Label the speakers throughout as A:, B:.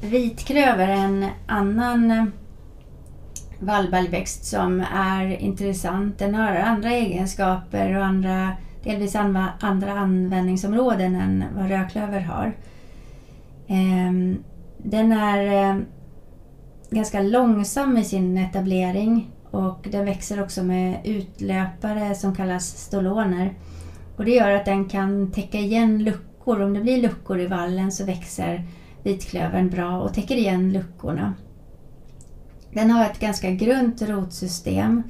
A: vitklöver är en annan eh, vallbaljväxt som är intressant. Den har andra egenskaper och andra, delvis andra användningsområden än vad rödklöver har. Ehm, den är eh, ganska långsam i sin etablering och den växer också med utlöpare som kallas stoloner. Och det gör att den kan täcka igen luckor. Om det blir luckor i vallen så växer vitklövern bra och täcker igen luckorna. Den har ett ganska grunt rotsystem.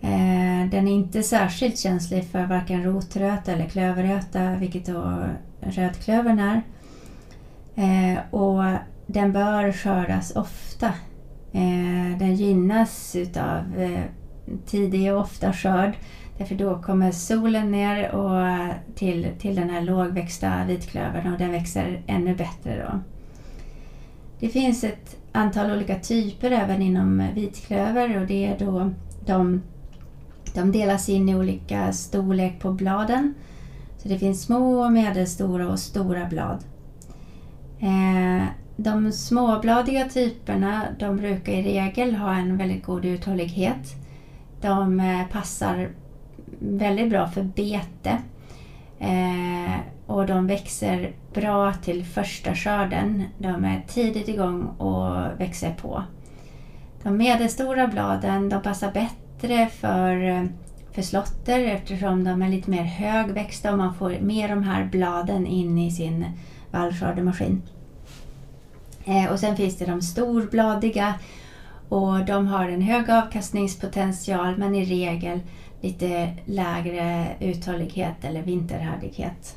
A: Eh, den är inte särskilt känslig för varken rotröta eller klöverröta, vilket då rödklövern är. Eh, och den bör skördas ofta. Eh, den gynnas utav tidig och ofta skörd. Därför då kommer solen ner och till, till den här lågväxta vitklövern och den växer ännu bättre då. Det finns ett antal olika typer även inom vitklöver och det är då de, de delas in i olika storlek på bladen. Så det finns små, medelstora och stora blad. Eh, de småbladiga typerna de brukar i regel ha en väldigt god uthållighet. De eh, passar väldigt bra för bete. Eh, och de växer bra till första skörden. De är tidigt igång och växer på. De medelstora bladen de passar bättre för, eh, för slotter eftersom de är lite mer högväxta och man får mer de här bladen in i sin vallskördemaskin. Och sen finns det de storbladiga och de har en hög avkastningspotential men i regel lite lägre uthållighet eller vinterhärdighet.